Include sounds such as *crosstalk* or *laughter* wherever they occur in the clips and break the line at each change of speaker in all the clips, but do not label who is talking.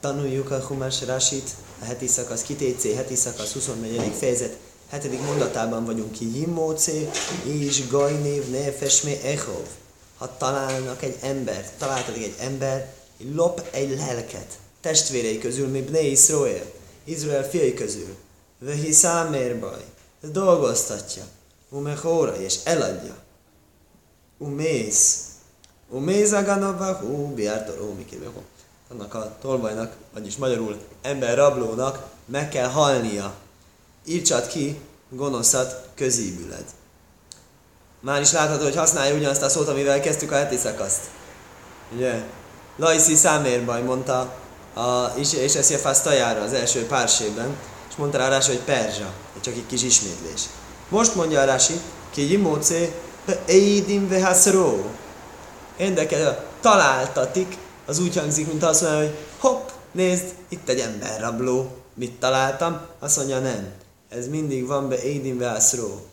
Tanuljuk a Humás Rasit, a heti szakasz, kitécé, heti szakasz, 24. fejezet, hetedik mondatában vagyunk ki. Jimócé és Gajnév nefesmé echov. Ha találnak egy embert, találtak egy ember, lop egy lelket, testvérei közül, mi Bne Israel, Izrael fiai közül, Vehi számérbaj, dolgoztatja, Umechóra, és eladja. Umész, Umész aganova, hú, biártoró, mikirbeho annak a tolvajnak, vagyis magyarul ember rablónak meg kell halnia. Írtsad ki, gonoszat közíbüled. Már is látható, hogy használja ugyanazt a szót, amivel kezdtük a heti szakaszt. Ugye? Lajszi számérbaj mondta a, és, és eszi a tajára az első pársében, és mondta rá Rási, hogy perzsa, csak egy kis ismétlés. Most mondja a Rási, ki jimócé, eidim vehaszró. Érdekel, találtatik az úgy hangzik, mint azt mondja, hogy hopp, nézd, itt egy emberrabló. Mit találtam? Azt mondja, nem. Ez mindig van be Aidin Vászró.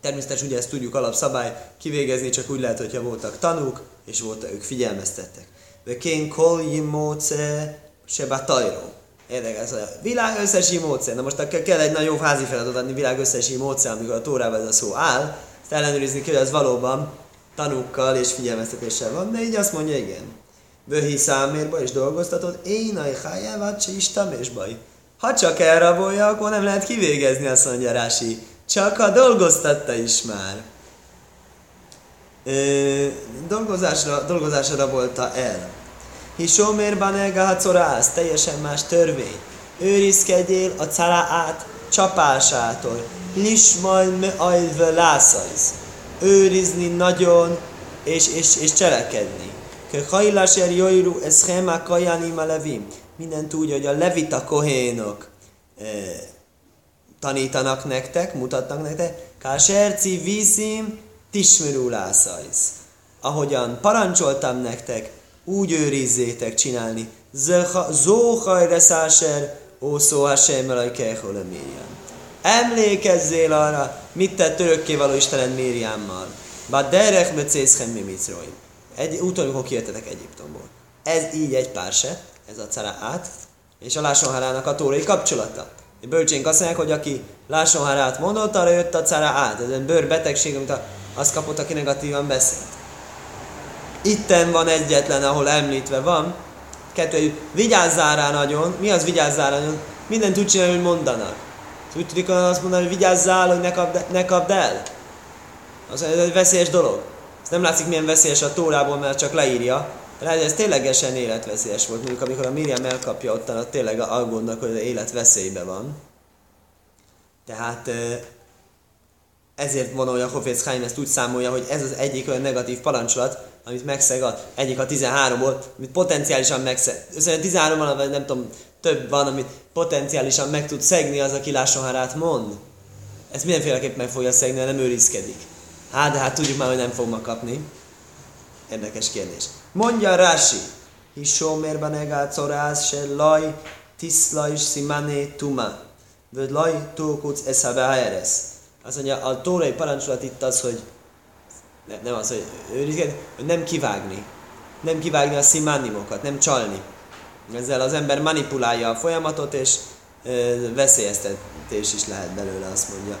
Természetesen ugye ezt tudjuk alapszabály kivégezni, csak úgy lehet, hogyha voltak tanúk, és voltak ők figyelmeztettek. De kén kol jimóce se tajró. Érdekes, a világ összes imóce. Na most kell egy nagyon házi feladatot adni világ összes imóce, amikor a tórában ez a szó áll, ezt ellenőrizni kell, hogy az valóban tanúkkal és figyelmeztetéssel van, de így azt mondja, igen. Vöhi számérba és dolgoztatod, én a hájávát se is baj. Ha csak elrabolja, akkor nem lehet kivégezni, azt mondja. Csak ha dolgoztatta is már. Ö, dolgozásra, dolgozásra rabolta el. Hisomérban elgahacorász, teljesen más törvény. Őrizkedjél a át csapásától. Lismajn me ajve lászajsz. Őrizni nagyon és, és, és cselekedni. Kehajláser jöjru eszchema kajanim a levim. Minden tudja, hogy a levita kohénok e, tanítanak nektek, mutatnak nektek. Káserci vízim tismerúlászajsz. Ahogyan parancsoltam nektek, úgy őrizzétek csinálni. Zóhajre száser, ó szó Hashem elajkehol Emlékezzél arra, mit tett örökkévaló Istened Mériámmal. Bá derech becészhem mi microim egy úton, amikor kijöttetek Egyiptomból. Ez így egy párse, ez a cara át, és a lásonhárának a tórai kapcsolata. A bölcsénk azt mondják, hogy aki lásonhárát mondott, arra jött a cara át. Ez egy bőrbetegség, amit azt kapott, aki negatívan beszélt. Itten van egyetlen, ahol említve van, kettő, vigyázzál rá nagyon. Mi az vigyázzál rá nagyon? Mindent úgy csinálni, hogy mondanak. Úgy tudik azt mondani, hogy vigyázzál, hogy ne kapd, ne kapd el. Az egy veszélyes dolog. Nem látszik milyen veszélyes a tórából, mert csak leírja. Ráadásul ez ténylegesen életveszélyes volt, mondjuk amikor a Miriam elkapja ott, a tényleg aggódnak, hogy az élet veszélybe van. Tehát ezért hogy a Hofész Chaim ezt úgy számolja, hogy ez az egyik olyan negatív parancsolat, amit megszeg a, egyik a 13-ból, amit potenciálisan megszeg. Összesen 13 van, vagy nem tudom, több van, amit potenciálisan meg tud szegni az, aki lásonharát mond. Ezt mindenféleképpen meg fogja szegni, nem őrizkedik. Hát, de hát tudjuk már, hogy nem fog ma kapni. Érdekes kérdés. Mondja Rási, Hisómérben egát szorász se laj, tiszla is szimané tuma. Vagy laj tókuc eszabe hajeresz. Azt mondja, a tórai parancsolat itt az, hogy ne, nem az, hogy őrizkedni, hogy nem kivágni. Nem kivágni a szimánimokat, nem csalni. Ezzel az ember manipulálja a folyamatot, és ö, veszélyeztetés is lehet belőle, azt mondja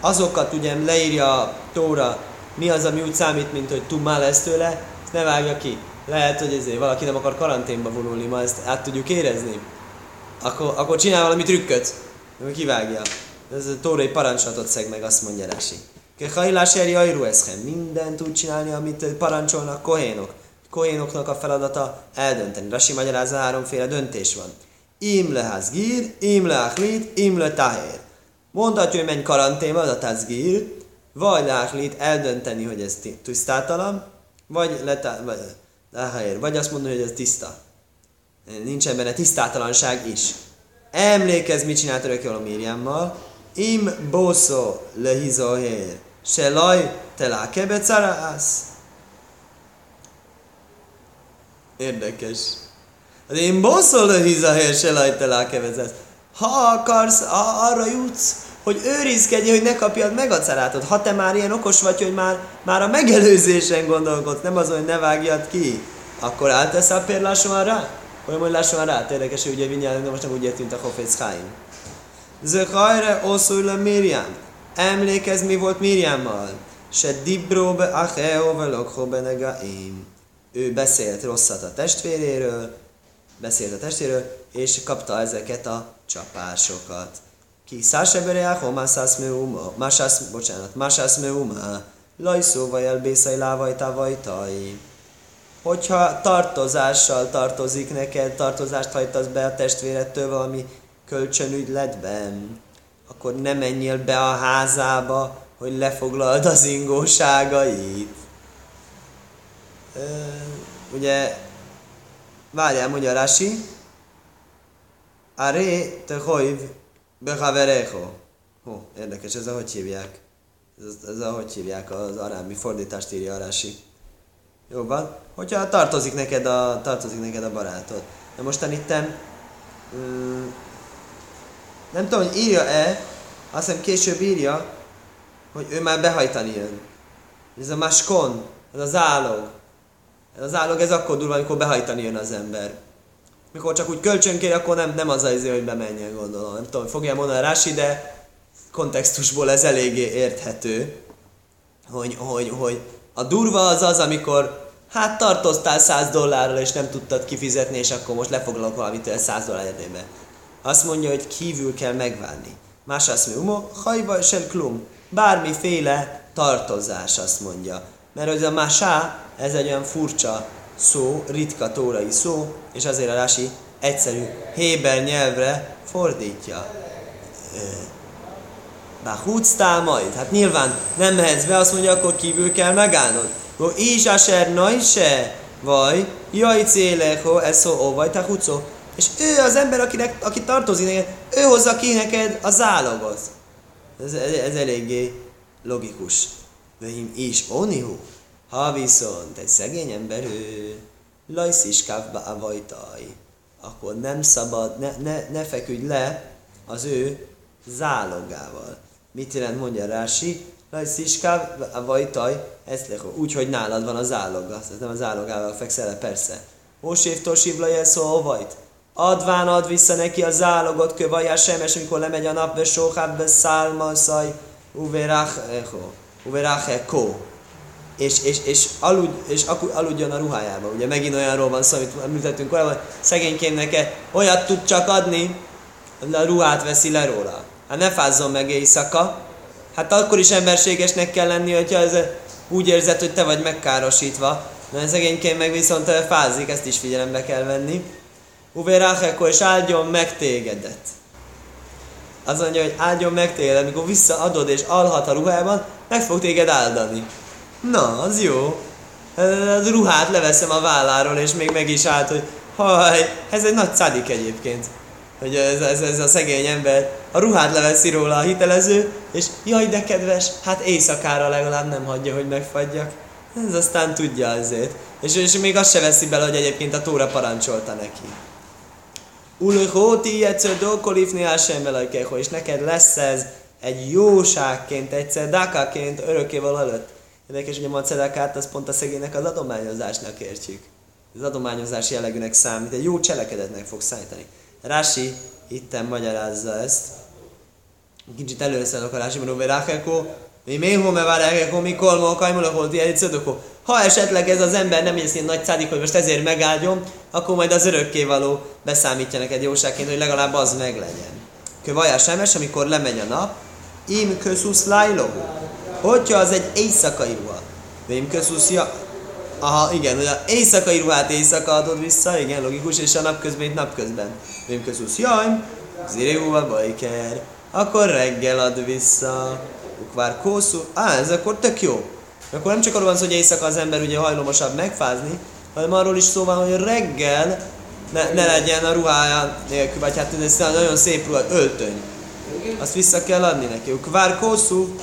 azokat ugye leírja a Tóra, mi az, ami úgy számít, mint hogy tumá lesz tőle, ezt ne vágja ki. Lehet, hogy ezért valaki nem akar karanténba vonulni, ma ezt át tudjuk érezni. Akkor, akkor csinál valami trükköt, akkor kivágja. Ez a tórai parancsolatot szeg meg, azt mondja Rasi. Kehajlás eri ajru eszhem. Minden tud csinálni, amit parancsolnak kohénok. Kohénoknak a feladata eldönteni. Rasi magyarázza háromféle döntés van. Im leház gír, im leachlit, im le tahér. Mondhatja, hogy menj karanténba, az a tazgír, vagy láhlit eldönteni, hogy ez tisztátalan, vagy, letá, vagy, láhér, vagy azt mondani, hogy ez tiszta. Nincsen benne tisztátalanság is. Emlékezz, mit csinált örökkévaló Miriammal. Im boszó lehizohér. Se laj telá kebecarász. Érdekes. Az én boszó lehizohér se laj telá kebecarász. Ha akarsz, arra jutsz, hogy őrizkedj, hogy ne kapjad meg a cerátot. Ha te már ilyen okos vagy, hogy már, már a megelőzésen gondolkodsz, nem az, hogy ne vágjad ki, akkor áltasz a pérláson rá? Hogy majd lássam rá, érdekes, hogy ugye vinyálunk, de most nem úgy értünk a Hofész Chaim. Zöhajre oszulj Miriam. Emlékezz, mi volt Miriammal? Se dibróbe acheo velokho benegaim. Ő beszélt rosszat a testvéréről, beszélt a testvéről, és kapta ezeket a csapásokat. Ki szásebereáho mászász meuma, másász, bocsánat, másász meuma, lajszó vagy elbészai lávaj tavaljtai. Hogyha tartozással tartozik neked, tartozást hajtasz be a testvérettől valami kölcsönügyletben, akkor ne menjél be a házába, hogy lefoglald az ingóságait. ugye, várjál, mondja Rashi, Are te hojv behaverecho. Hó, érdekes, ez a hogy hívják? Ez, ez a hogy hívják az arámi fordítást írja Rashi. Jó van? Hogyha tartozik neked a, tartozik neked a barátod. De mostan itten, mm, nem tudom, hogy írja-e, azt hiszem később írja, hogy ő már behajtani jön. Ez a maskon, ez az állog. Ez az állog, ez akkor durva, amikor behajtani jön az ember. Mikor csak úgy kölcsönkér, akkor nem, nem az az izé, hogy bemenjen, gondolom. Nem tudom, fogja mondani Rási, de kontextusból ez eléggé érthető, hogy, hogy, hogy a durva az az, amikor hát tartoztál 100 dollárral, és nem tudtad kifizetni, és akkor most lefoglalok valamit 100 dollár értékben. Azt mondja, hogy kívül kell megválni. Más azt mondja, umo, hajva sem klum. Bármiféle tartozás, azt mondja. Mert az a másá, ez egy olyan furcsa szó, ritka tórai szó, és azért a Rási egyszerű héber nyelvre fordítja. Bár majd, hát nyilván nem mehetsz be, azt mondja, akkor kívül kell megállnod. Go is aser se, vagy jaj céleho eszó vagy tahuco. És ő az ember, akinek, aki tartozik neked, ő hozza ki neked a zálogot. Ez, ez, ez eléggé logikus. Vehim is onihu. Ha viszont egy szegény ember, ő lajszis kávba avajtaj, akkor nem szabad, ne, ne, ne feküdj le az ő zálogával. Mit jelent, mondja Rási? Lajszis avajtaj, ezt úgy, hogy nálad van az záloga. Ez nem az zálogával fekszel le, persze. Ósév tosív szó avajt adván ad vissza neki a zálogot, kövajás semes, amikor lemegy a nap, be sohább, be szálmaszaj, uverach echo, uverach echo. És, és, és, aludj, és aludjon a ruhájába. Ugye megint olyanról van szó, amit említettünk korábban, szegényként olyat tud csak adni, a ruhát veszi le róla. Hát ne fázzon meg éjszaka. Hát akkor is emberségesnek kell lenni, hogyha ez úgy érzed, hogy te vagy megkárosítva. Mert szegényként meg viszont fázik, ezt is figyelembe kell venni. Uveracheko, és áldjon meg tégedet. Az mondja, hogy áldjon meg téged, amikor visszaadod és alhat a ruhában, meg fog téged áldani. Na, az jó. A ruhát leveszem a válláról, és még meg is állt, hogy haj, ez egy nagy cadik egyébként. Hogy ez, ez, ez a szegény ember a ruhát leveszi róla a hitelező, és jaj, de kedves, hát éjszakára legalább nem hagyja, hogy megfagyjak. Ez aztán tudja azért. És, és még azt se veszi bele, hogy egyébként a tóra parancsolta neki. Ulhóti egyszer Hashem velajkeho, és neked lesz ez egy jóságként, egyszer dakaként örökkéval előtt. Érdekes, hogy a macedakát az pont a szegénynek az adományozásnak értjük. Az adományozás jellegűnek számít, egy jó cselekedetnek fog szállítani. Rási itten magyarázza ezt. Kicsit először a Rási, hogy Rákeko, mi még hol me mikor ma kajmula holti egy ha esetleg ez az ember nem egy nagy cádik, hogy most ezért megáldjon, akkor majd az örökkévaló beszámítja neked jóságként, hogy legalább az meglegyen. Kövajás semes, amikor lemegy a nap, im közhusz lájlogó. Hogyha az egy éjszakai ruha. Im közhusz ja... Aha, igen, hogy a éjszakai ruhát éjszaka adod vissza, igen, logikus, és a napközben itt napközben. Im közhusz jaj, zirehúva bajker. Akkor reggel ad vissza. Ukvár kószú. Á, ez akkor tök jó akkor nem csak arról van szó, hogy éjszaka az ember ugye hajlamosabb megfázni, hanem arról is szó van, hogy reggel ne, ne legyen a ruhája nélkül, vagy hát ez nagyon szép ruha, öltöny. Azt vissza kell adni neki. Kvár kószú,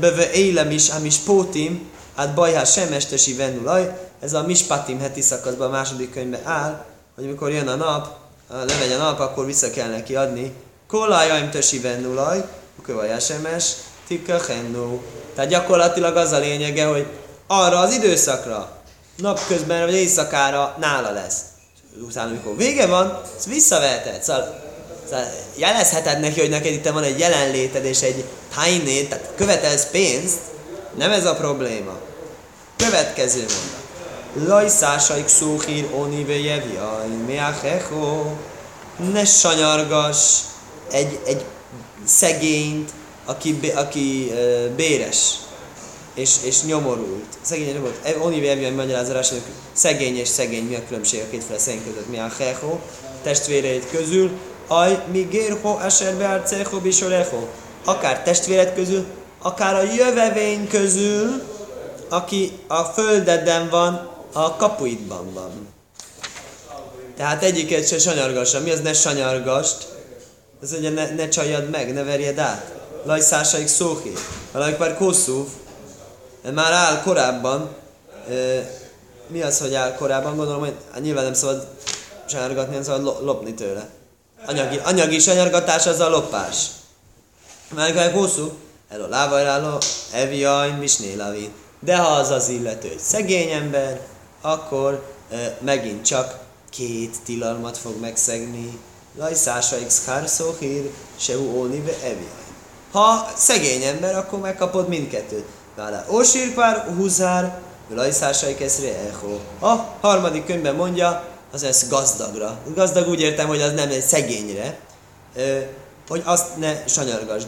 beve élem is, is pótim, hát bajhá sem estesi venulaj, ez a mispatim heti szakaszban a második könyvben áll, hogy amikor jön a nap, lemegy a nap, akkor vissza kell neki adni. Kolájaim tösi vennulaj, kövajá semes, tikka tehát gyakorlatilag az a lényege, hogy arra az időszakra, napközben vagy éjszakára nála lesz. utána, amikor vége van, ezt visszaveheted. Szóval, szóval jelezheted neki, hogy neked itt van egy jelenléted és egy tájnét, tehát követelsz pénzt, nem ez a probléma. Következő mondat. Lajszásaik szóhír onive jevjaj, meachecho, ne sanyargas egy, egy szegényt, aki, aki béres és, és nyomorult. Szegény és nyomorult. E, Onive Evian magyarázás, hogy szegény és szegény, mi a különbség a kétféle szegény között, mi a hecho, testvéreit közül, aj, mi gérho, eserbe arcecho, bisorecho. Akár testvéred közül, akár a jövevény közül, aki a földeden van, a kapuidban van. Tehát egyiket se sanyargassa. Mi az ne sanyargast? Ez ugye ne, ne csaljad meg, ne verjed át. Lajszásaik szóhi. Valaki már kosszúv, már áll korábban. Mi az, hogy áll korábban? Gondolom, hogy nyilván nem szabad sanyargatni, nem szabad lopni tőle. Anyagi, anyagi sanyargatás az a lopás. Már hosszú, elő lávajráló, eviajn, misnélavi. De ha az az illető egy szegény ember, akkor e, megint csak két tilalmat fog megszegni. Lajszása x hárszóhír, se ónive eviajn. Ha szegény ember, akkor megkapod mindkettőt. Vála Ósírpár, Húzár, Lajszásai Keszre Echo. A harmadik könyvben mondja, az ez gazdagra. Gazdag úgy értem, hogy az nem egy szegényre, hogy azt ne sanyargasd.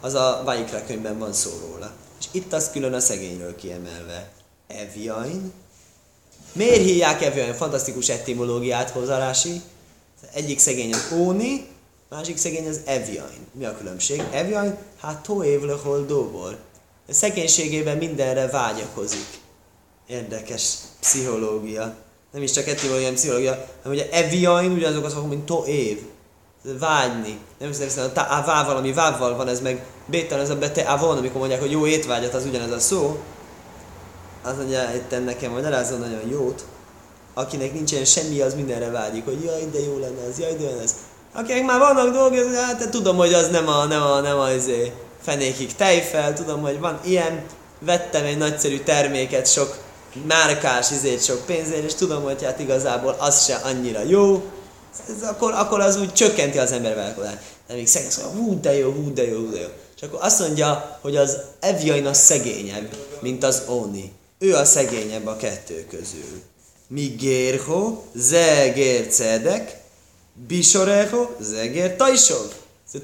Az a Vaikra könyvben van szó róla. És itt az külön a szegényről kiemelve. Evjain. Miért hívják Evjain? Fantasztikus etimológiát hozarási. Egyik szegény az Óni, másik szegény az Evjain. Mi a különbség? Evjain, hát toév lehol dóbor. A szegénységében mindenre vágyakozik. Érdekes pszichológia. Nem is csak etimológia, pszichológia, hanem ugye Evjain ugyanazok az mint toév. Vágyni. Nem hiszem, a vával, ami vával van, ez meg bétel, ez a bete avon, amikor mondják, hogy jó étvágyat, az ugyanez a szó. Az mondja, itt nekem magyarázza nagyon jót. Akinek nincsen semmi, az mindenre vágyik, hogy jaj, de jó lenne ez, jaj, de jó ez akinek már vannak dolgok, hát tudom, hogy az nem a, nem a, nem a izé, fenékig tejfel, tudom, hogy van ilyen, vettem egy nagyszerű terméket, sok márkás izét sok pénzért, és tudom, hogy hát igazából az se annyira jó, ez akkor, akkor az úgy csökkenti az ember velkodást. De még szegény, szóval, hú de jó, hú de jó, hú de jó. És akkor azt mondja, hogy az Evjain a szegényebb, mint az Oni. Ő a szegényebb a kettő közül. Mi Gérho, Zegér Cedek, Bisoreho, Zeger, Tajsov.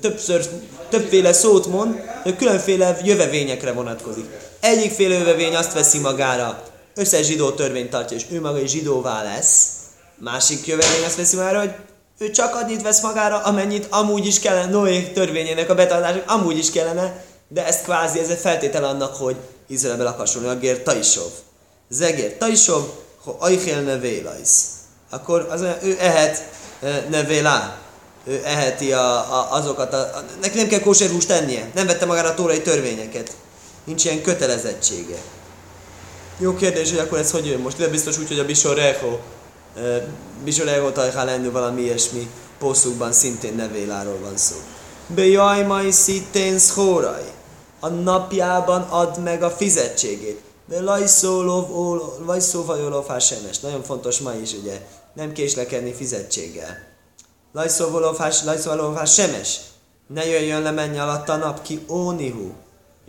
Többször, többféle szót mond, hogy különféle jövevényekre vonatkozik. Egyikféle jövevény azt veszi magára, összes zsidó törvényt tartja, és ő maga is zsidóvá lesz. Másik jövevény azt veszi magára, hogy ő csak annyit vesz magára, amennyit amúgy is kellene, Noé törvényének a betartásnak amúgy is kellene, de ezt kvázi, ez egy feltétel annak, hogy Izraelbe lakasson, a Gér Taisov. Zegér Taisov, ha Aichel vélajsz. Akkor az, ő ehet nevélá. Ő eheti a, a, azokat, a, a, neki nem kell kóserhúst tennie. Nem vette magára a tórai törvényeket. Nincs ilyen kötelezettsége. Jó kérdés, hogy akkor ez hogy jön most? De biztos úgy, hogy a Bisorejo, Bisorejo tajhál lenni valami ilyesmi poszukban szintén nevéláról van szó. Bejaj majd szintén szhóraj. A napjában ad meg a fizetségét. Lajszóvajolov semes. Nagyon fontos ma is, ugye nem késlekedni fizetséggel. Lajszóvalófás semes. Ne jöjjön le, menj alatt a nap ki, ónihu.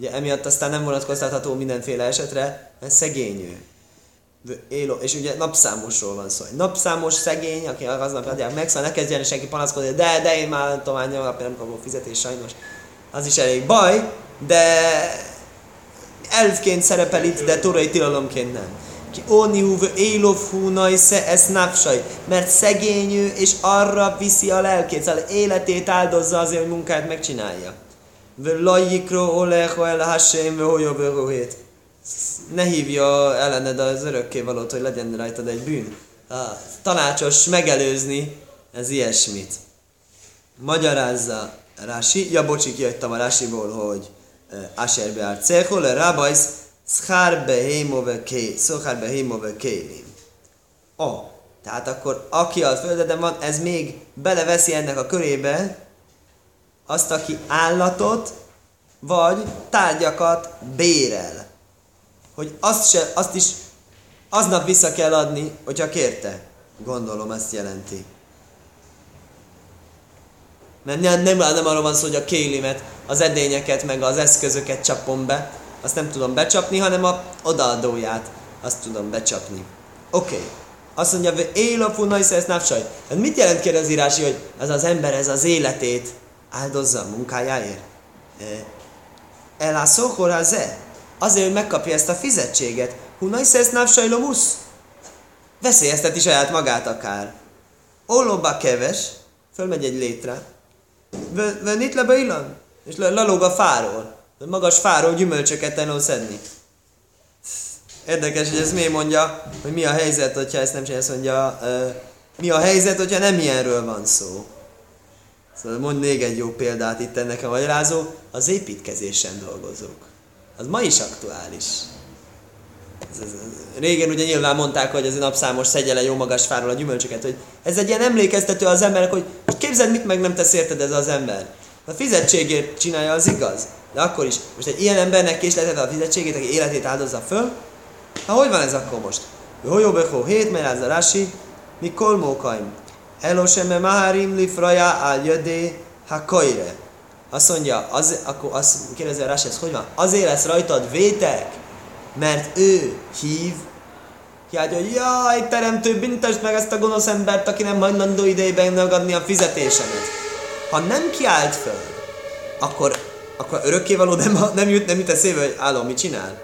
Ugye emiatt aztán nem vonatkoztatható mindenféle esetre, mert szegény ő. És ugye napszámosról van szó. napszámos szegény, aki aznap adják meg, szóval ne kezdjen senki panaszkodni, de, de én már nem tudom, napja nem kapok fizetés sajnos. Az is elég baj, de elfként szerepel itt, de turai tilalomként nem. Ki óniúv élov se ez napsaj, mert szegény ő, és arra viszi a lelkét, szóval életét áldozza azért, hogy munkát megcsinálja. Lajikro olecho el hashem ve Ne hívja ellened az valót, hogy legyen rajtad egy bűn. Tanácsos megelőzni ez ilyesmit. Magyarázza Rási, ja bocsi, kijöttem a Rásiból, hogy eh, Asherbe Arcechol, Rabajsz, Szchár behémove ké, szokár behémove kélim. Ó, tehát akkor aki a földeden van, ez még beleveszi ennek a körébe azt, aki állatot vagy tárgyakat bérel. Hogy azt, se, azt is aznap vissza kell adni, hogyha kérte. Gondolom, ezt jelenti. Mert nem, nem, nem arról van szó, hogy a kélimet, az edényeket, meg az eszközöket csapom be, azt nem tudom becsapni, hanem a odaadóját, azt tudom becsapni. Oké. Okay. Azt mondja, hogy él a funai napsaj. Hát mit jelent kérdezírási, hogy ez az ember ez az életét áldozza a munkájáért? El a ze? Azért, hogy megkapja ezt a fizetséget. Hunai ezt napsaj lomusz? Veszélyezteti saját magát akár. Oloba keves, fölmegy egy létre, Vönit le illan, és lalóg a fáról. Magas fáról gyümölcsöket tenol szedni. Érdekes, hogy ez miért mondja, hogy mi a helyzet, hogyha ezt nem csinálja, mondja, uh, mi a helyzet, hogyha nem ilyenről van szó. Szóval mond még egy jó példát itt ennek a magyarázó, az építkezésen dolgozók. Az ma is aktuális. Ez, ez, ez. Régen ugye nyilván mondták, hogy ez a napszámos szedje le jó magas fáról a gyümölcsöket, hogy ez egy ilyen emlékeztető az emberek, hogy most képzeld, mit meg nem tesz érted ez az ember. A fizetségért csinálja, az igaz. De akkor is, most egy ilyen embernek késlelted a fizetségét, aki életét áldozza föl, ha hogy van ez akkor most? Hogy jobb hó hét, mert ez a rási, mi kolmókaim. Eloseme maharim li fraja al jödé ha koire. Azt mondja, az, akkor azt kérdezi a rási, ez hogy van? Azért lesz rajtad vétek, mert ő hív, kiáltja, hogy jaj, teremtő, büntesd meg ezt a gonosz embert, aki nem hajlandó idejében megadni a fizetésemet. Ha nem kiált föl, akkor, akkor örökkévaló nem, nem jut, nem jut eszébe, hogy állom, mit csinál?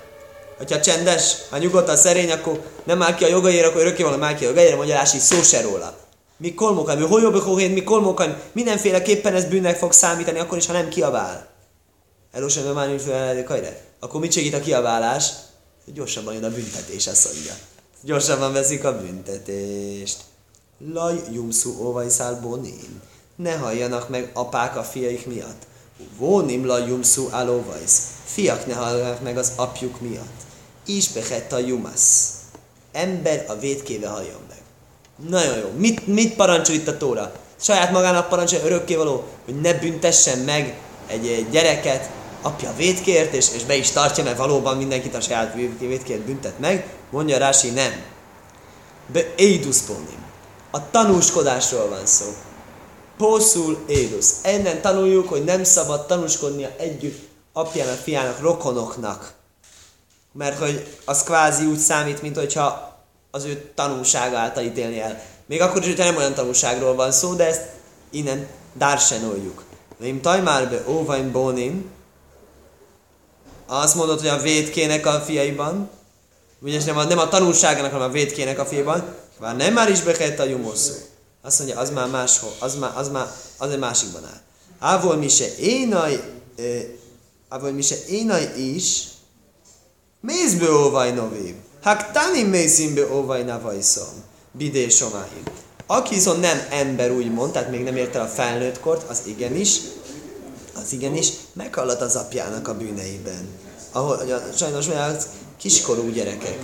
Hogyha csendes, ha nyugodt a szerény, akkor nem áll ki a jogaért, akkor örökkévaló nem áll ki a jogaért, magyarási szó se róla. Mi kolmokan, mi holyobökóhén, mi kolmokan, mindenféleképpen ez bűnnek fog számítani, akkor is, ha nem kiabál. Elósan, már Akkor mit segít a kiabálás? Gyorsabban jön a büntetés, azt mondja. Gyorsabban veszik a büntetést. Laj, jumszú óvajszál bonim. Ne halljanak meg apák a fiaik miatt. Vónim laj jumszú alóvajsz. Fiak ne halljanak meg az apjuk miatt. Isbehett a jumasz. Ember a védkéve halljon meg. Nagyon jó. Mit, mit parancsol itt a tóra? Saját magának parancsol örökkévaló, hogy ne büntessen meg egy gyereket, apja védkért, és, és be is tartja, mert valóban mindenkit a saját védkért büntet meg, mondja Rási, nem. Be éduszponim. A tanúskodásról van szó. Pószul édusz. Ennen tanuljuk, hogy nem szabad tanúskodnia együtt apjának, fiának, rokonoknak. Mert hogy az kvázi úgy számít, mint hogyha az ő tanúság által ítélni el. Még akkor is, hogyha nem olyan tanúságról van szó, de ezt innen dársenoljuk. Vim tajmár be óvaim bónim, azt mondod, hogy a védkének a fiaiban, ugye nem a, nem a tanulságának, hanem a védkének a fiaiban, már nem már is bekelt a jumoszó. Azt mondja, az már máshol, az már, az már, az egy másikban áll. Ávol mi se énaj, ávol mi se énaj is, mézbe óvaj novév. Hát tani mézimbe óvaj navajszom. Bidé somáim. Aki viszont nem ember, úgymond, tehát még nem ért el a felnőtt kort, az igenis, az igenis meghallat az apjának a bűneiben. Ahol, sajnos olyan kiskorú gyerekek,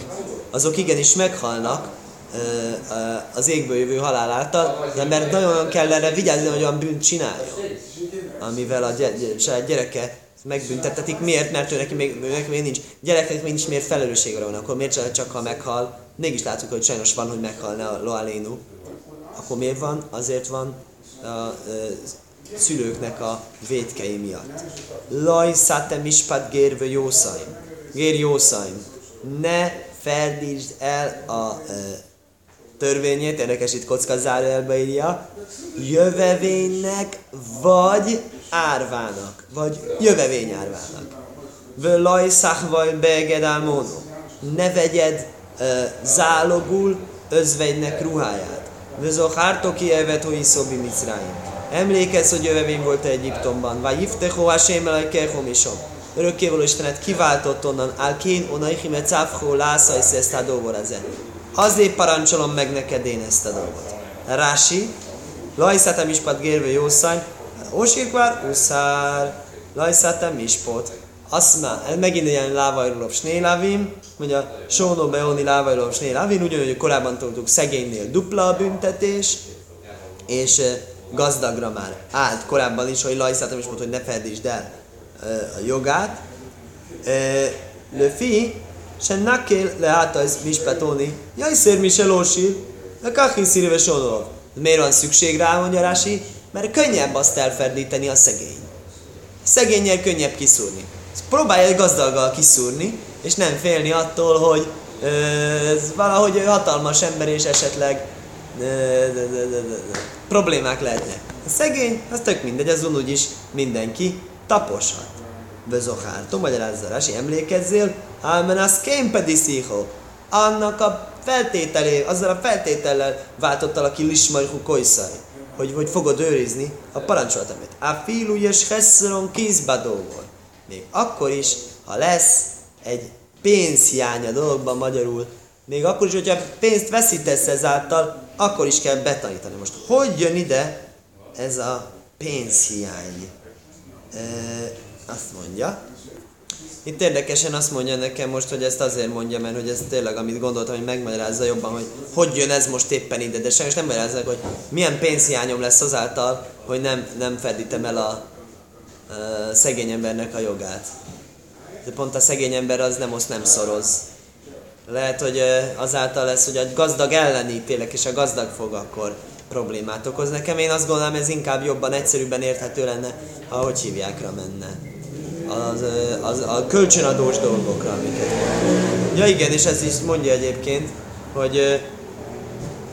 azok igenis meghalnak az égből jövő halál által, de mert nagyon kell erre vigyázni, hogy olyan bűnt csináljon, amivel a gyereke megbüntetetik. Miért? Mert ő neki még, neki még nincs, gyereknek még nincs miért felelősségre van, akkor miért csak, csak ha meghal, mégis látjuk, hogy sajnos van, hogy meghalna a Loalénu. Akkor miért van? Azért van a, a, szülőknek a védkei miatt. Laj szate mispat gérve jószaim. Gér jószaim. Ne ferdítsd el a e, törvényét, érdekes itt kocka zárójelbe írja, jövevénynek vagy árvának, vagy jövevényárvának. Völaj szachvaj begedál móno. Ne vegyed e, zálogul özvegynek ruháját. Vözohártoki evet hogy szobi micráim Emlékezz, hogy jövevény volt Egyiptomban. Vagy iftecho hasém el kehomisom. Örökkévaló Istenet kiváltott onnan. Al kén onaihime cáfhó lászaj ezt a dolgorazen. Azért parancsolom meg neked én ezt a dolgot. Rási, lajszátem ispad gérve jószány, Ósírkvár, uszár, lajszátem ispot. Azt már, megint ilyen lávajrólop snélávim, mondja, sónó beóni lávajrólop snélávim, ugyanúgy, hogy korábban tudtuk, szegénynél dupla a büntetés, és gazdagra már állt korábban is, hogy lajszátom is mondta, hogy ne ferdítsd el a jogát. Le fi, se nakél le ez mispetóni, jaj szér mi se lósír, A kachi szíve sodolov. Miért van szükség rá, mondja Rási? Mert könnyebb azt elferdíteni a szegény. Szegényel könnyebb kiszúrni. Próbálja egy gazdaggal kiszúrni, és nem félni attól, hogy ö, valahogy hatalmas ember, és esetleg problémák lehetnek. A szegény, az tök mindegy, azon úgyis mindenki taposhat. Bezohártó, magyarázza Rási, emlékezzél, Ámen az kém pedisziho. Annak a feltételé, azzal a feltétellel váltott ki lismajhu kojszaj, hogy, hogy fogod őrizni a parancsolatomat. A filu és hesszeron kézbadóval. Még akkor is, ha lesz egy pénzhiány a dologban magyarul, még akkor is, hogyha pénzt veszítesz ezáltal, akkor is kell betanítani. Most hogy jön ide ez a pénzhiány? E, azt mondja. Itt érdekesen azt mondja nekem most, hogy ezt azért mondja, mert hogy ez tényleg, amit gondoltam, hogy megmagyarázza jobban, hogy hogy jön ez most éppen ide, de sajnos nem magyarázza, hogy milyen pénzhiányom lesz azáltal, hogy nem, nem fedítem el a, a szegény embernek a jogát. De pont a szegény ember az nem oszt, nem szoroz. Lehet, hogy azáltal lesz, hogy a gazdag ellenítélek, és a gazdag fog akkor problémát okoz nekem. Én azt gondolom, ez inkább jobban, egyszerűbben érthető lenne, ha hogy hívjákra menne. Az, az, a kölcsönadós dolgokra, amiket Ja igen, és ez is mondja egyébként, hogy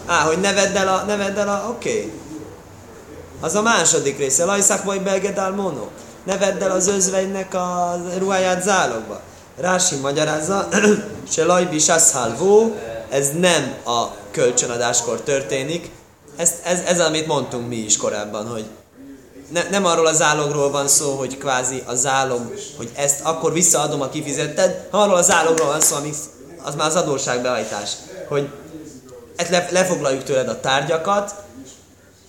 á, hogy ne vedd el a, ne vedd el a, oké. Okay. Az a második része, lajszák vagy belgedál mono. Ne vedd el az özvegynek a ruháját zálogba. Rási magyarázza, *clears throat* se lajbi vó, ez nem a kölcsönadáskor történik, ez, ez, ez, amit mondtunk mi is korábban, hogy ne, nem arról a zálogról van szó, hogy kvázi a zálog, hogy ezt akkor visszaadom, a kifizetted, ha arról a zálogról van szó, ami az már az adósságbehajtás, hogy le, lefoglaljuk tőled a tárgyakat,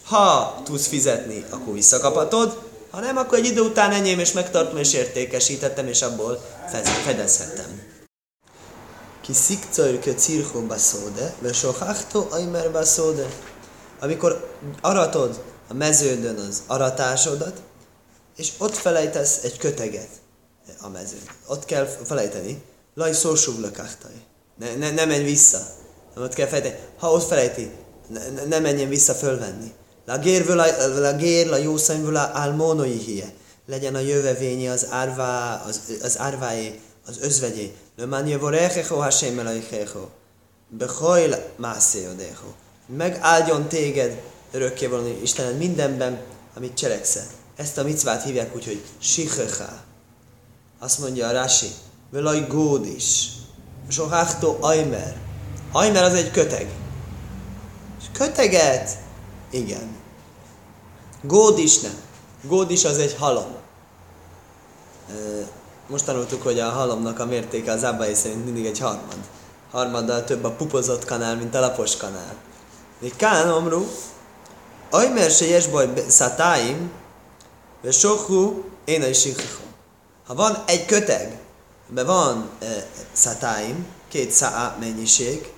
ha tudsz fizetni, akkor visszakaphatod, ha nem, akkor egy idő után enyém és megtartom és értékesítettem, és abból fedezhetem. Ki szikcajrke circhó baszóde, ve sohachto aimer baszóde. Amikor aratod a meződön az aratásodat, és ott felejtesz egy köteget a mezőn. Ott kell felejteni. Laj szósúv lökachtaj. Ne, ne, ne menj vissza. Nem ott kell felejteni. Ha ott felejti, ne, ne menjen vissza fölvenni. La gér, la jószanyvula álmónoi hie. Legyen a jövevényi az, árvá, az, az árváé, az özvegyé. Le man jevorechecho hashem elaichecho. Bechojl mászéodecho. Megáldjon téged örökkévaló Istened mindenben, amit cselekszel. Ezt a micvát hívják úgy, hogy Sichecha. Azt mondja a Rashi, Velaj gód is. Soháktó Aimer. Aimer az egy köteg. És köteget? Igen. Gód is nem. Gód is az egy halom. Most tanultuk, hogy a halomnak a mértéke az Abbai szerint mindig egy harmad. Harmaddal több a pupozott kanál, mint a lapos kanál. Még Kán Ajmer se jes baj szatáim, ve sohu én is Ha van egy köteg, be van e, szatáim, két szá mennyiség,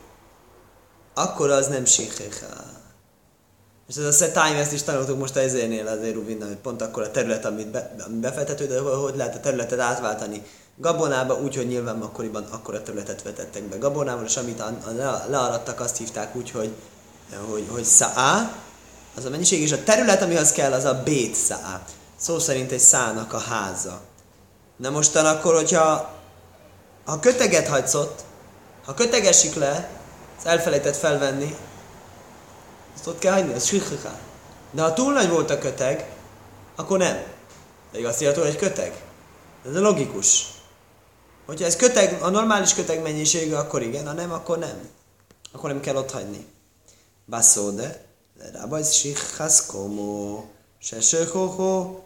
akkor az nem sikhecha. És ez a szatáim, ezt is tanultuk most az ezérnél az Éruvinnal, hogy pont akkor a terület, amit, be, de hogy lehet a területet átváltani gabonába, úgyhogy nyilván akkoriban akkor a területet vetettek be gabonával, és amit learadtak, azt hívták úgy, hogy, hogy, hogy szá, az a mennyiség, és a terület, amihez kell, az a bét szá. Szó szerint egy szának a háza. Na mostan akkor, hogyha ha köteget hagysz ott, ha kötegesik le, az elfelejtett felvenni, azt ott kell hagyni, az sihha. De ha túl nagy volt a köteg, akkor nem. De azt írható, egy köteg. Ez a logikus. Hogyha ez köteg, a normális köteg mennyisége, akkor igen, ha nem, akkor nem. Akkor nem kell ott hagyni. Baszóde, Rabaj Sichas Komo, Sesöhoho,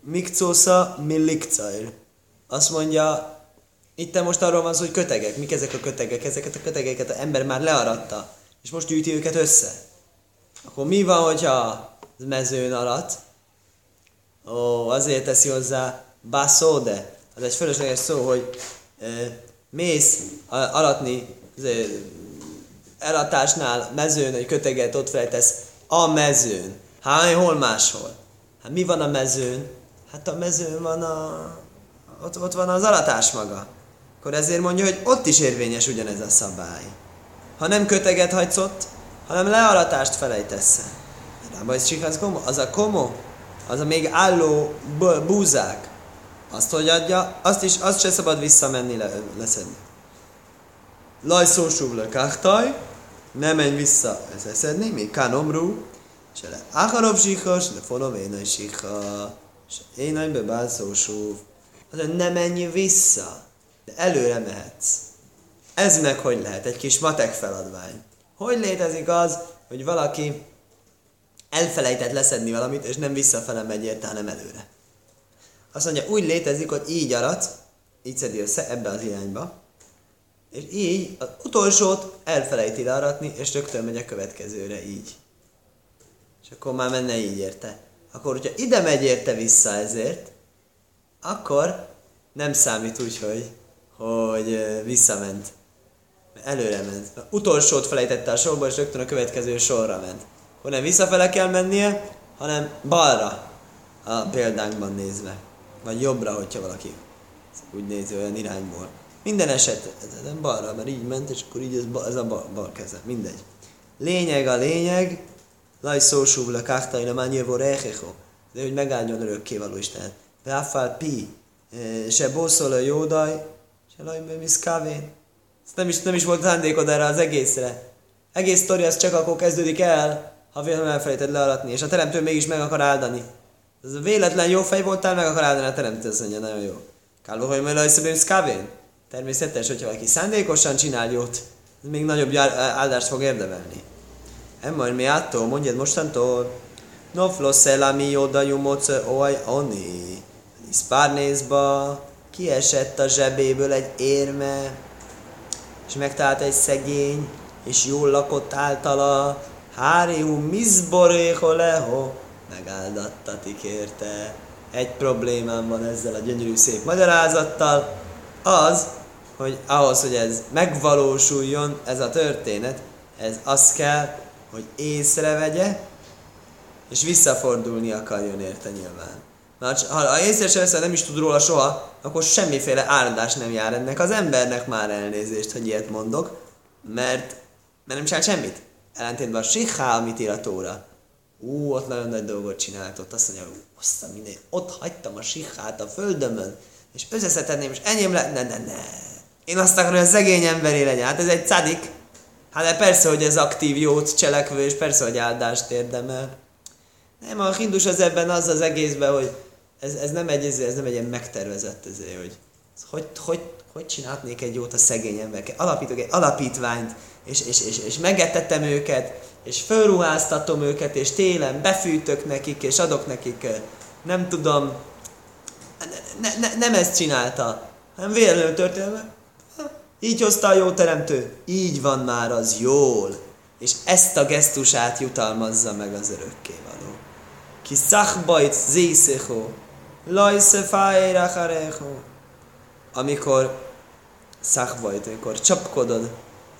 Mikcósza, Millikcair. Azt mondja, itt most arról van szó, hogy kötegek. Mik ezek a kötegek? Ezeket a kötegeket az ember már learatta, és most gyűjti őket össze. Akkor mi van, hogyha mezőn alatt? Ó, azért teszi hozzá baszóde. Az egy fölösleges szó, hogy e, mész aratni elatásnál mezőn egy köteget ott felejtesz a mezőn. Hát hol máshol? Hát mi van a mezőn? Hát a mezőn van a... Ott, ott van az alatás maga. Akkor ezért mondja, hogy ott is érvényes ugyanez a szabály. Ha nem köteget hagysz ott, hanem learatást felejtesz el. Is az komo, az a komo, az a még álló búzák, azt hogy adja, azt is, azt se szabad visszamenni, le, leszedni. Lajszó le kachtaj, ne menj vissza ez eszedni, még kánomrú, se le áharov zsíkos, de fonov énaj zsíka, se énaj be bálszó súv. Az ne menj vissza, de előre mehetsz. Ez meg hogy lehet? Egy kis matek feladvány. Hogy létezik az, hogy valaki elfelejtett leszedni valamit, és nem visszafele megy érte, hanem előre. Azt mondja, úgy létezik, hogy így arat, így szedi össze ebbe az irányba, és így az utolsót elfelejti learatni, és rögtön megy a következőre így. És akkor már menne így érte. Akkor, hogyha ide megy érte vissza ezért, akkor nem számít úgy, hogy, hogy visszament. Előre ment. Az utolsót felejtette a sorba, és rögtön a következő sorra ment. Akkor nem visszafele kell mennie, hanem balra a példánkban nézve. Vagy jobbra, hogyha valaki úgy nézi olyan irányból. Minden eset, nem balra, mert így ment, és akkor így ez, ez a bal, bal keze. Mindegy. Lényeg a lényeg, laj szósúv le káhtai le mányévó. De hogy megáldjon örökkévaló Isten. Ráfál pi, eh, se bószol a jódaj, se laj miszkávén. Ezt nem is, nem is volt szándékod erre az egészre. Egész sztori az csak akkor kezdődik el, ha véletlenül elfelejted learatni, és a teremtő mégis meg akar áldani. Ez véletlen jó fej voltál, meg akar áldani a teremtő, azt mondja, nagyon jó. Kálva, hogy majd lajszabim szkávén. Természetes, hogyha valaki szándékosan csinál jót, még nagyobb áldást fog érdemelni. Emmar mi attól, mondjad mostantól, Noflo szelami oda jumoce oj oni. Iszpárnézba kiesett a zsebéből egy érme, és megtalált egy szegény, és jól lakott általa, Háriú mizborého leho, megáldattatik érte. Egy problémám van ezzel a gyönyörű szép magyarázattal, az, hogy ahhoz, hogy ez megvalósuljon, ez a történet, ez az kell, hogy észrevegye, és visszafordulni akarjon érte nyilván. Mert ha észre sem nem is tud róla soha, akkor semmiféle áldás nem jár ennek az embernek már elnézést, hogy ilyet mondok, mert, mert nem csinál semmit. Ellentétben a Sikhá, amit ír a Tóra. Ú, ott nagyon nagy dolgot csinált, ott azt mondja, hogy minden, ott hagytam a Sikhát a földömön, és összeszedném, és enyém le, ne, ne, ne. Én azt akarom, hogy a szegény emberé legyen. Hát ez egy cadik. Hát de persze, hogy ez aktív jót cselekvő, és persze, hogy áldást érdemel. Nem, a hindus az ebben az az egészben, hogy ez, ez, nem egy, ez nem egy ilyen megtervezett, ezért, hogy hogy, hogy, hogy csinálnék egy jót a szegény emberekkel. Alapítok egy alapítványt, és, és, és, és megetettem őket, és fölruháztatom őket, és télen befűtök nekik, és adok nekik, nem tudom, ne, ne, nem ezt csinálta, hanem véletlenül történt. Így hozta a jó teremtő. Így van már az jól. És ezt a gesztusát jutalmazza meg az örökkévaló. Ki szachbajt zészecho, lajsze fájra Amikor szachbajt, amikor csapkodod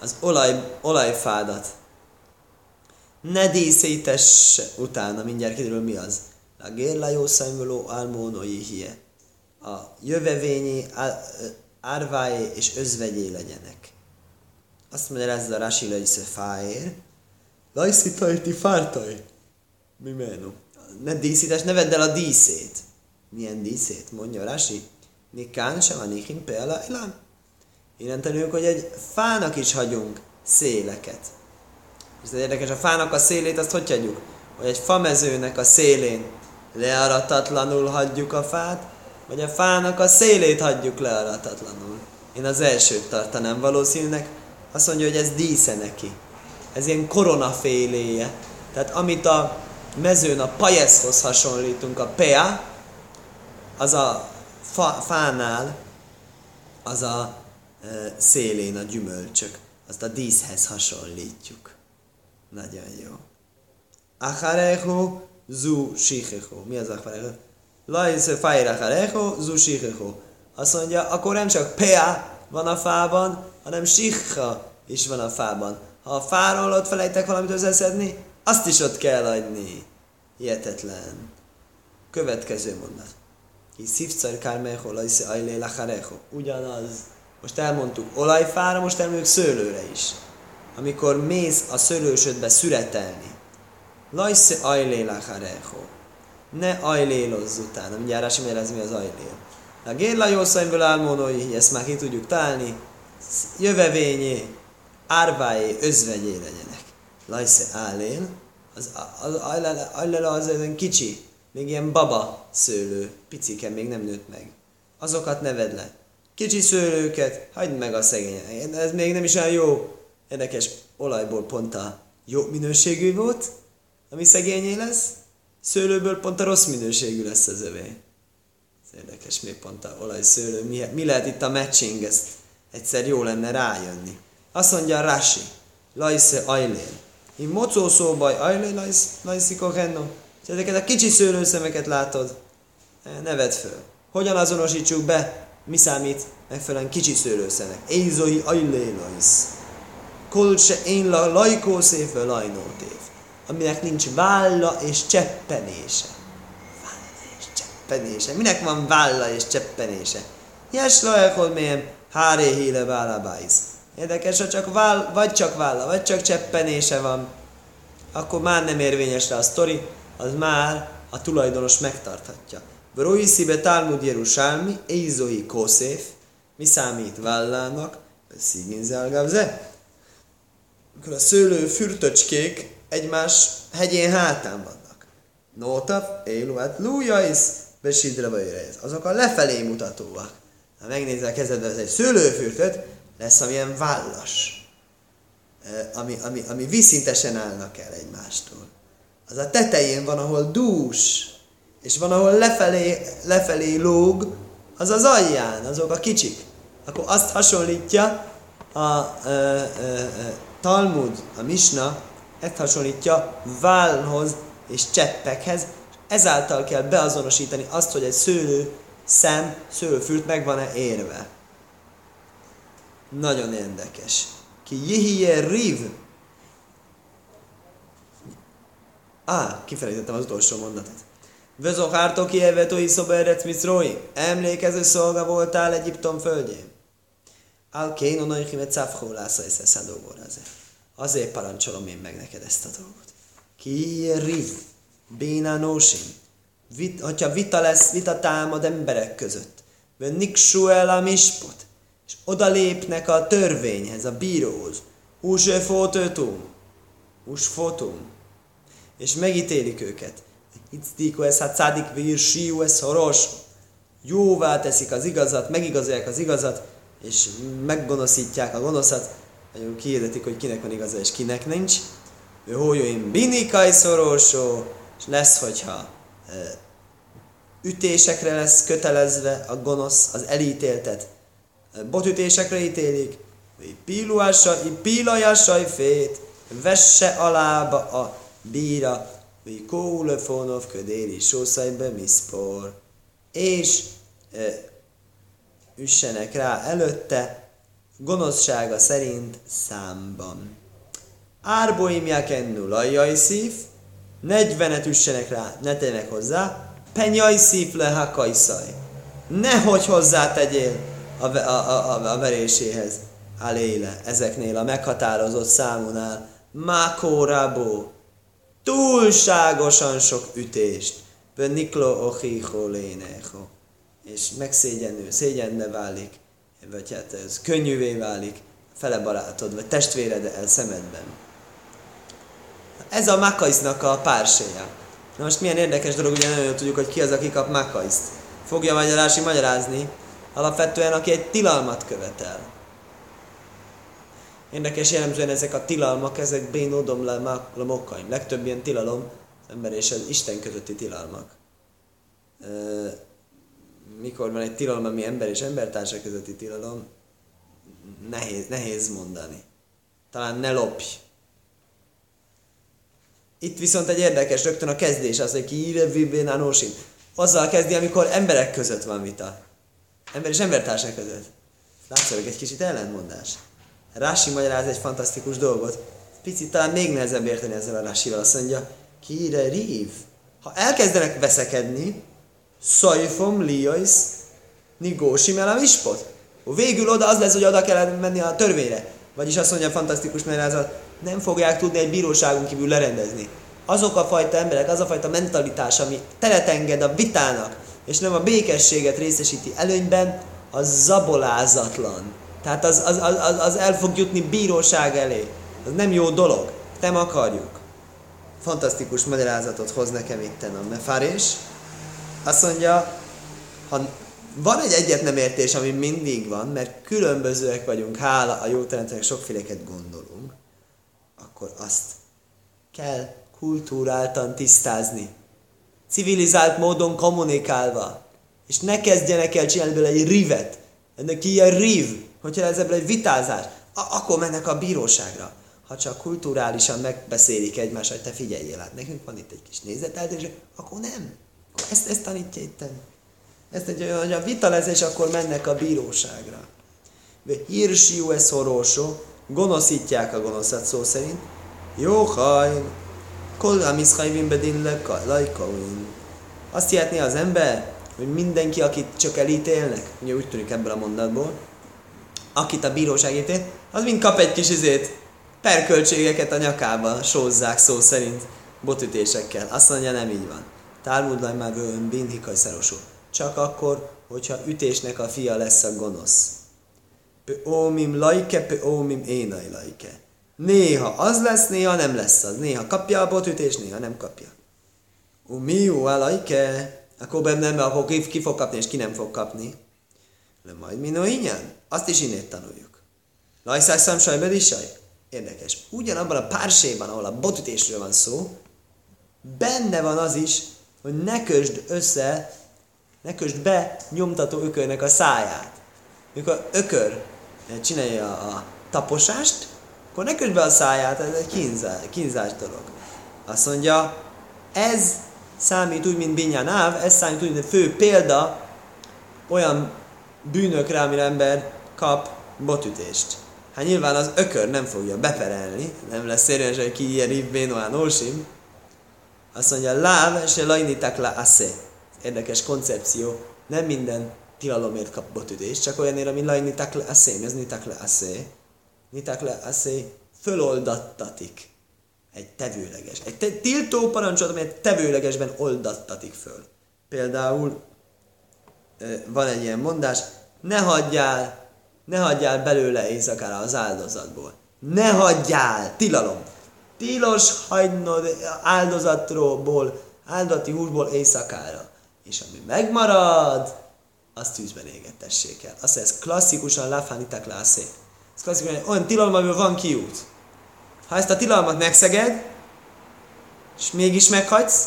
az olaj, olajfádat, ne díszítess utána, mindjárt kiderül mi az. A gérla jó szemülő almónoi hie a jövevényi, árvái és özvegyé legyenek. Azt ez a Rashi Lajsze Fáér, Lajszi tajti fártaj. Mi menő? Ne díszítés, ne vedd el a díszét. Milyen díszét? Mondja Rashi. Nikán sem a nikin példa ilán. Innen tanuljuk, hogy egy fának is hagyunk széleket. Ez érdekes, a fának a szélét azt hogy hagyjuk? Hogy egy famezőnek a szélén learatatlanul hagyjuk a fát, vagy a fának a szélét hagyjuk le. Én az elsőt tartanám valószínűnek. Azt mondja, hogy ez dísze neki. Ez ilyen koronaféléje. Tehát amit a mezőn a pajeszhoz hasonlítunk, a pea, az a fa, fánál, az a e, szélén a gyümölcsök. Azt a díszhez hasonlítjuk. Nagyon jó. Acharehu zu shichehu. Mi az acharehu? Lajsz fájracharecho, zu shichecho. Azt mondja, akkor nem csak pea van a fában, hanem sikha is van a fában. Ha a fáról ott felejtek valamit összeszedni, azt is ott kell adni. Hihetetlen. Következő mondat. Ki szívcar kármecho, lajsz ajlé lacharecho. Ugyanaz. Most elmondtuk olajfára, most elmondjuk szőlőre is. amikor mész a szőlősödbe szüretelni. Lajsze ajlélach Ne ajlélozz utána. Mindjárt Rási ez mi az ajlél. A gérla jószaimból álmónói, ezt már ki tudjuk találni. Jövevényé, árváé, özvegyé legyenek. Lajsze álél, az, az, az, az, az kicsi, még ilyen baba szőlő, picike, még nem nőtt meg. Azokat neved le. Kicsi szőlőket, hagyd meg a szegény. Ez még nem is olyan jó. Érdekes, olajból pont a jó minőségű volt, ami szegényé lesz, szőlőből pont a rossz minőségű lesz az övé. Ez érdekes, mi pont a olajszőlő. Mi, mi lehet itt a matching, ezt egyszer jó lenne rájönni. Azt mondja Rashi, lajsze ajlél. Én mocó szóbaj ajlél lajszi kohenno. Ezeket a kicsi szőlőszemeket látod, ne vedd föl. Hogyan azonosítsuk be, mi számít megfelelően kicsi szőlőszemek? Ézoi ajlélajsz. Kolse én la lajkó széfe lajnótév. Aminek nincs válla és cseppenése. Válla és cseppenése. Minek van válla és cseppenése? Jes lajkod milyen háré híle vállabáiz. Érdekes, ha csak váll, vagy csak válla, vagy csak cseppenése van, akkor már nem érvényes rá a sztori, az már a tulajdonos megtarthatja. Broiszibe Talmud Jerusalmi, Eizoi Koszéf, mi számít vállának, Sziginzelgavze. Akkor a szőlő fürtöcskék egymás hegyén hátán vannak. Nótav, Éluát, Lújais, Besidre vagy Azok a lefelé mutatóak. Ha megnézel a kezedbe ez egy szőlőfürtöt, lesz amilyen vállas. Ami, ami, ami vízszintesen állnak el egymástól. Az a tetején van, ahol dús, és van, ahol lefelé, lefelé lóg, az az alján, azok a kicsik. Akkor azt hasonlítja a, a, a, a Talmud, a Misna, ezt hasonlítja válhoz és cseppekhez, ezáltal kell beazonosítani azt, hogy egy szőlő szem, szőlőfürt meg van-e érve. Nagyon érdekes. Ki jihije riv. Á, kifelejtettem az utolsó mondatot. Vezokártok jevetoi szoberec miszrói. Emlékező szolga voltál Egyiptom földjén. Al kéno nagyhimet cáfhó lásza és Azért parancsolom én meg neked ezt a dolgot. Ki riv, béna nósim. Vit, hogyha vita lesz, vita támad emberek között. Niksu el a mispot. És oda lépnek a törvényhez, a bíróhoz. Us fotótum. Us fotum. És megítélik őket Hicdíko ez hát szádik vír, síu ez szoros. Jóvá teszik az igazat, megigazolják az igazat, és meggonoszítják a gonoszat. Nagyon kiirdetik, hogy kinek van igaza és kinek nincs. Ő hójóim binikai szorosó, és lesz, hogyha ütésekre lesz kötelezve a gonosz, az elítéltet. Botütésekre ítélik, vagy pílajásaj fét, vesse alába a bíra, vagy kólefonov ködéri sószajbe miszpor, és e, üssenek rá előtte, gonoszsága szerint számban. Árboim jakennu lajjai szív, 40-et üssenek rá, ne tegyenek hozzá, penyai szív le hakajszaj. Nehogy hozzá tegyél a, a, a, a, a veréséhez, aléle, ezeknél a meghatározott számúnál, mákórábó, túlságosan sok ütést. Niklo ochicho lénecho. És megszégyenő, szégyenne válik, vagy hát ez könnyűvé válik, fele barátod, vagy testvéred el szemedben. Ez a Makaisnak a párséja. Na most milyen érdekes dolog, ugye nagyon tudjuk, hogy ki az, aki kap Makaiszt. Fogja magyarási magyarázni, alapvetően aki egy tilalmat követel. Érdekes jellemzően ezek a tilalmak, ezek bénódom le mokkaim. Legtöbb ilyen tilalom az ember és az Isten közötti tilalmak. Mikor van egy tilalom, ami ember és embertársa közötti tilalom, nehéz, nehéz mondani. Talán ne lopj. Itt viszont egy érdekes, rögtön a kezdés az, hogy ki írja Azzal kezdi, amikor emberek között van vita. Ember és embertársak között. Látszik egy kicsit ellentmondás. Rási magyaráz egy fantasztikus dolgot. Picit talán még nehezebb érteni ezzel a Rásival. Azt mondja, kire rív. Ha elkezdenek veszekedni, szajfom liajsz, nigósim el a mispot. Végül oda az lesz, hogy oda kell menni a törvényre. vagyis azt mondja fantasztikus magyarázat, nem fogják tudni egy bíróságon kívül lerendezni. Azok a fajta emberek, az a fajta mentalitás, ami teret enged a vitának, és nem a békességet részesíti előnyben, az zabolázatlan. Tehát az, az, az, az, el fog jutni bíróság elé. Az nem jó dolog. Nem akarjuk. Fantasztikus magyarázatot hoz nekem itt a mefárés. Azt mondja, ha van egy egyet nem értés, ami mindig van, mert különbözőek vagyunk, hála a jó teremtőnek sokféleket gondolunk, akkor azt kell kultúráltan tisztázni. Civilizált módon kommunikálva. És ne kezdjenek el csinálni belőle egy rivet. Ennek ilyen riv, hogyha ez ebből egy vitázás, akkor mennek a bíróságra. Ha csak kulturálisan megbeszélik egymást, hogy te figyeljél át, nekünk van itt egy kis nézeteltérés, akkor nem. Ezt, ezt tanítja itt. Ezt hogy a vita lesz, és akkor mennek a bíróságra. Hírsiú ez horosó, gonoszítják a gonoszat szó szerint. Jó haj, kol amiszhajvin bedin lajkauin. Azt hihetné az ember, hogy mindenki, akit csak elítélnek, ugye úgy tűnik ebből a mondatból, akit a bíróság ítél, az mind kap egy kis izét, perköltségeket a nyakába sózzák szó szerint botütésekkel. Azt mondja, nem így van. Talmud már vőn binhikai szerosú. Csak akkor, hogyha ütésnek a fia lesz a gonosz. Pe ómim lajke, pe ómim énai lajke. Néha az lesz, néha nem lesz az. Néha kapja a botütés, néha nem kapja. Umiu lajke. Akkor benne, akkor ki, ki fog kapni, és ki nem fog kapni. De majd minó ingyen. Azt is innét tanuljuk. Lajszászám sajbed is saj. Érdekes. Ugyanabban a párséban, ahol a botütésről van szó, benne van az is, hogy ne kösd össze, ne kösd be nyomtató ökörnek a száját. Mikor ökör csinálja a taposást, akkor ne kösd be a száját, ez egy kínzás, kínzás dolog. Azt mondja, ez számít úgy, mint Binyán Áv, ez számít úgy, mint fő példa olyan bűnökre, amire ember kap botütést. Hát nyilván az ökör nem fogja beperelni, nem lesz szérően, hogy ki ilyen Bénoán Ósim. Azt mondja, láv, se lajnitak la asze. Érdekes koncepció. Nem minden tilalomért kap botütést, csak olyanért, ami lajnitak le asze. Mi az nitak le asze? Nitak le asze föloldattatik. Egy tevőleges. Egy te- tiltó parancsot, amelyet tevőlegesben oldattatik föl. Például van egy ilyen mondás, ne hagyjál, ne hagyjál belőle éjszakára az áldozatból. Ne hagyjál! Tilalom! Tilos hagynod áldozatról, áldati húsból éjszakára. És ami megmarad, azt tűzben égetessék el. Azt ez klasszikusan lafánitak lászé. Ez klasszikusan olyan tilalom, amiből van kiút. Ha ezt a tilalmat megszeged, és mégis meghagysz,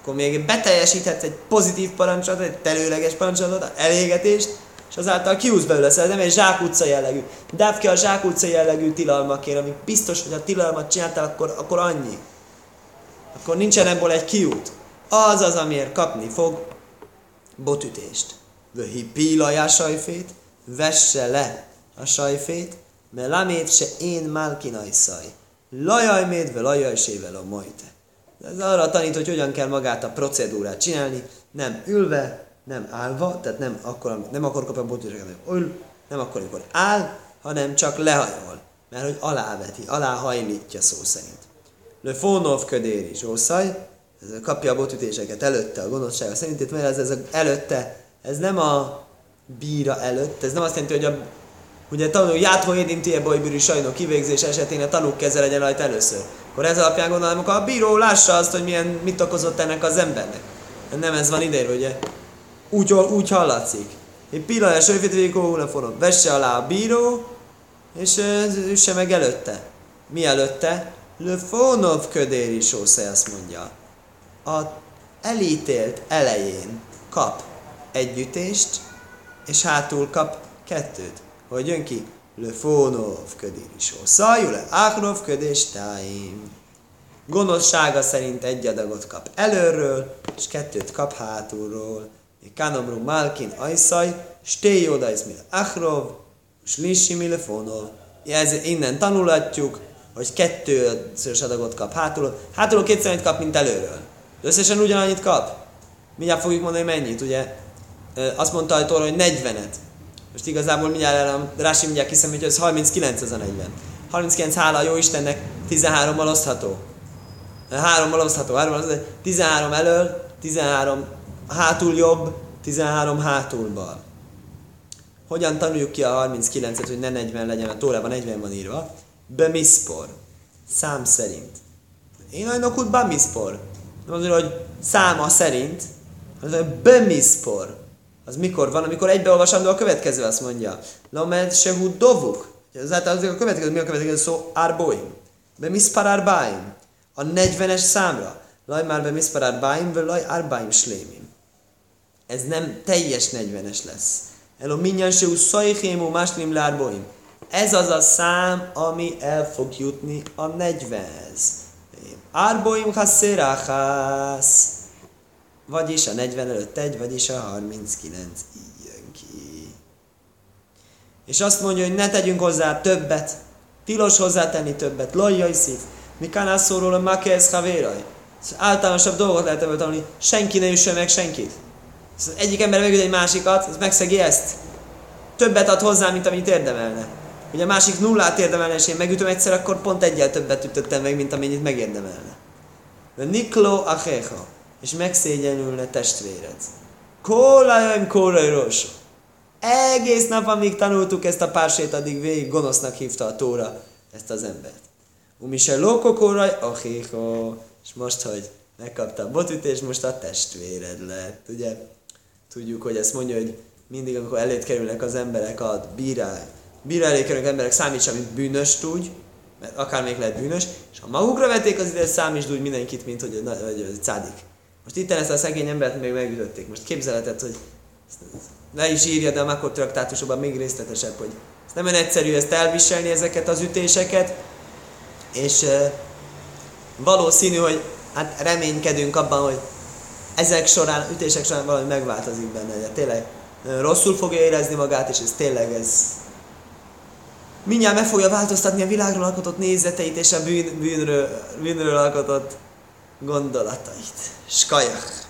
akkor még beteljesíthetsz egy pozitív parancsot, egy telőleges parancsot, elégetést, és azáltal kiúsz belőle, szóval nem egy zsákutca jellegű. Dáv ki a zsákutca jellegű tilalmakért, ami biztos, hogy a tilalmat csináltál, akkor, akkor annyi. Akkor nincsen ebből egy kiút. Az az, amiért kapni fog botütést. Vöhi pílajá sajfét, vesse le a sajfét, mert lamét se én málkinaj szaj. Lajaj médve, lajaj sével a majte. Ez arra tanít, hogy hogyan kell magát a procedúrát csinálni, nem ülve, nem állva, tehát nem akkor, nem akkor kapja a hanem ül, nem akkor, amikor áll, hanem csak lehajol, mert hogy aláveti, aláhajlítja szó szerint. Le fónov ködéri zsószaj, kapja a botütéseket előtte, a gonoszsága szerint, itt ez, ez a, előtte, ez nem a bíra előtt, ez nem azt jelenti, hogy a Ugye tanul, játho édinti bajbűri sajnok kivégzés esetén a tanúk keze legyen rajta először. Akkor ez alapján gondolom, akkor a bíró lássa azt, hogy milyen, mit okozott ennek az embernek. Nem ez van ide, ugye? Úgy, úgy hallatszik. Pillanat, söjfét végig forog. Vesse alá a bíró, és üsse meg előtte. Mi előtte? Le fonov ködéri is azt mondja. A elítélt elején kap együttést, és hátul kap kettőt hogy jön ki? Le fónov ködérisó. Szajul le áhnov ködés táim. Gonoszsága szerint egy adagot kap előről, és kettőt kap hátulról. Kanomru Malkin Ajszaj, Stély Odajsz mile Achrov, Slissi mile Fonov. Ez, innen tanulatjuk, hogy kettőszörös adagot kap hátulról. Hátulról kétszer annyit kap, mint előről. De összesen ugyanannyit kap. Mindjárt fogjuk mondani, mennyit, ugye? Azt mondta hogy 40-et Most igazából mindjárt el, a Rási mindjárt kiszem, hogy ez 39 az a 40. 39 hála a jó Istennek 13-mal osztható. 3-mal osztható, 3 13 elől, 13 hátul jobb, 13 hátul bal. Hogyan tanuljuk ki a 39-et, hogy ne 40 legyen, a Tórában 40 van írva? Bemiszpor. Szám szerint. Én ajnokút bamiszpor. Nem azért, hogy száma szerint, hanem hogy bemiszpor. Az mikor van? Amikor egybeolvasandó a következő, azt mondja. Lomed sehu dovuk. Ez az a következő, mi a következő szó? Arboim. Bemiszpar arbaim. A 40-es számra. Laj már bemiszpar arbaim, vagy laj arbaim slémim. Ez nem teljes 40-es lesz. Elo minyan se szajhémú máslim lárboim. Ez az a szám, ami el fog jutni a 40-hez. Árboim hasszéráhász. Vagyis a 40 előtt egy, vagyis a 39. Így jön ki. És azt mondja, hogy ne tegyünk hozzá többet. Tilos hozzátenni többet. Lojjai szív. Mi szóról a makez havéraj. Általánosabb dolgot lehet ebből tanulni. Senki ne üssön meg senkit. Szóval egyik ember megüt egy másikat, az megszegi ezt. Többet ad hozzá, mint amit érdemelne. Ugye a másik nullát érdemelne, és én megütöm egyszer, akkor pont egyel többet ütöttem meg, mint amennyit megérdemelne. Niklo achecha, és megszégyenülne testvéred. Kólajaim kórajros. Egész nap, amíg tanultuk ezt a pársét, addig végig gonosznak hívta a tóra ezt az embert. Umise lóko kóraj achecha. És most, hogy megkapta a botütés, most a testvéred lett, ugye? Tudjuk, hogy ezt mondja, hogy mindig, amikor elét kerülnek az emberek, a bírál, bírál elé kerülnek emberek, számíts, amit bűnös tudj, mert akár még lehet bűnös, és ha magukra vették az ide, számítsd úgy mindenkit, mint hogy, hogy, hogy cádik. Most itt ezt a szegény embert még megütötték. Most képzeletet, hogy le is írja, de a Makor traktátusokban még részletesebb, hogy ez nem olyan egyszerű ezt elviselni, ezeket az ütéseket, és uh, valószínű, hogy hát reménykedünk abban, hogy ezek során, ütések során valami megváltozik benne, de tényleg rosszul fogja érezni magát, és ez tényleg ez mindjárt meg fogja változtatni a világról alkotott nézeteit és a bűn, bűnről, bűnről alkotott gondolatait. Skajach!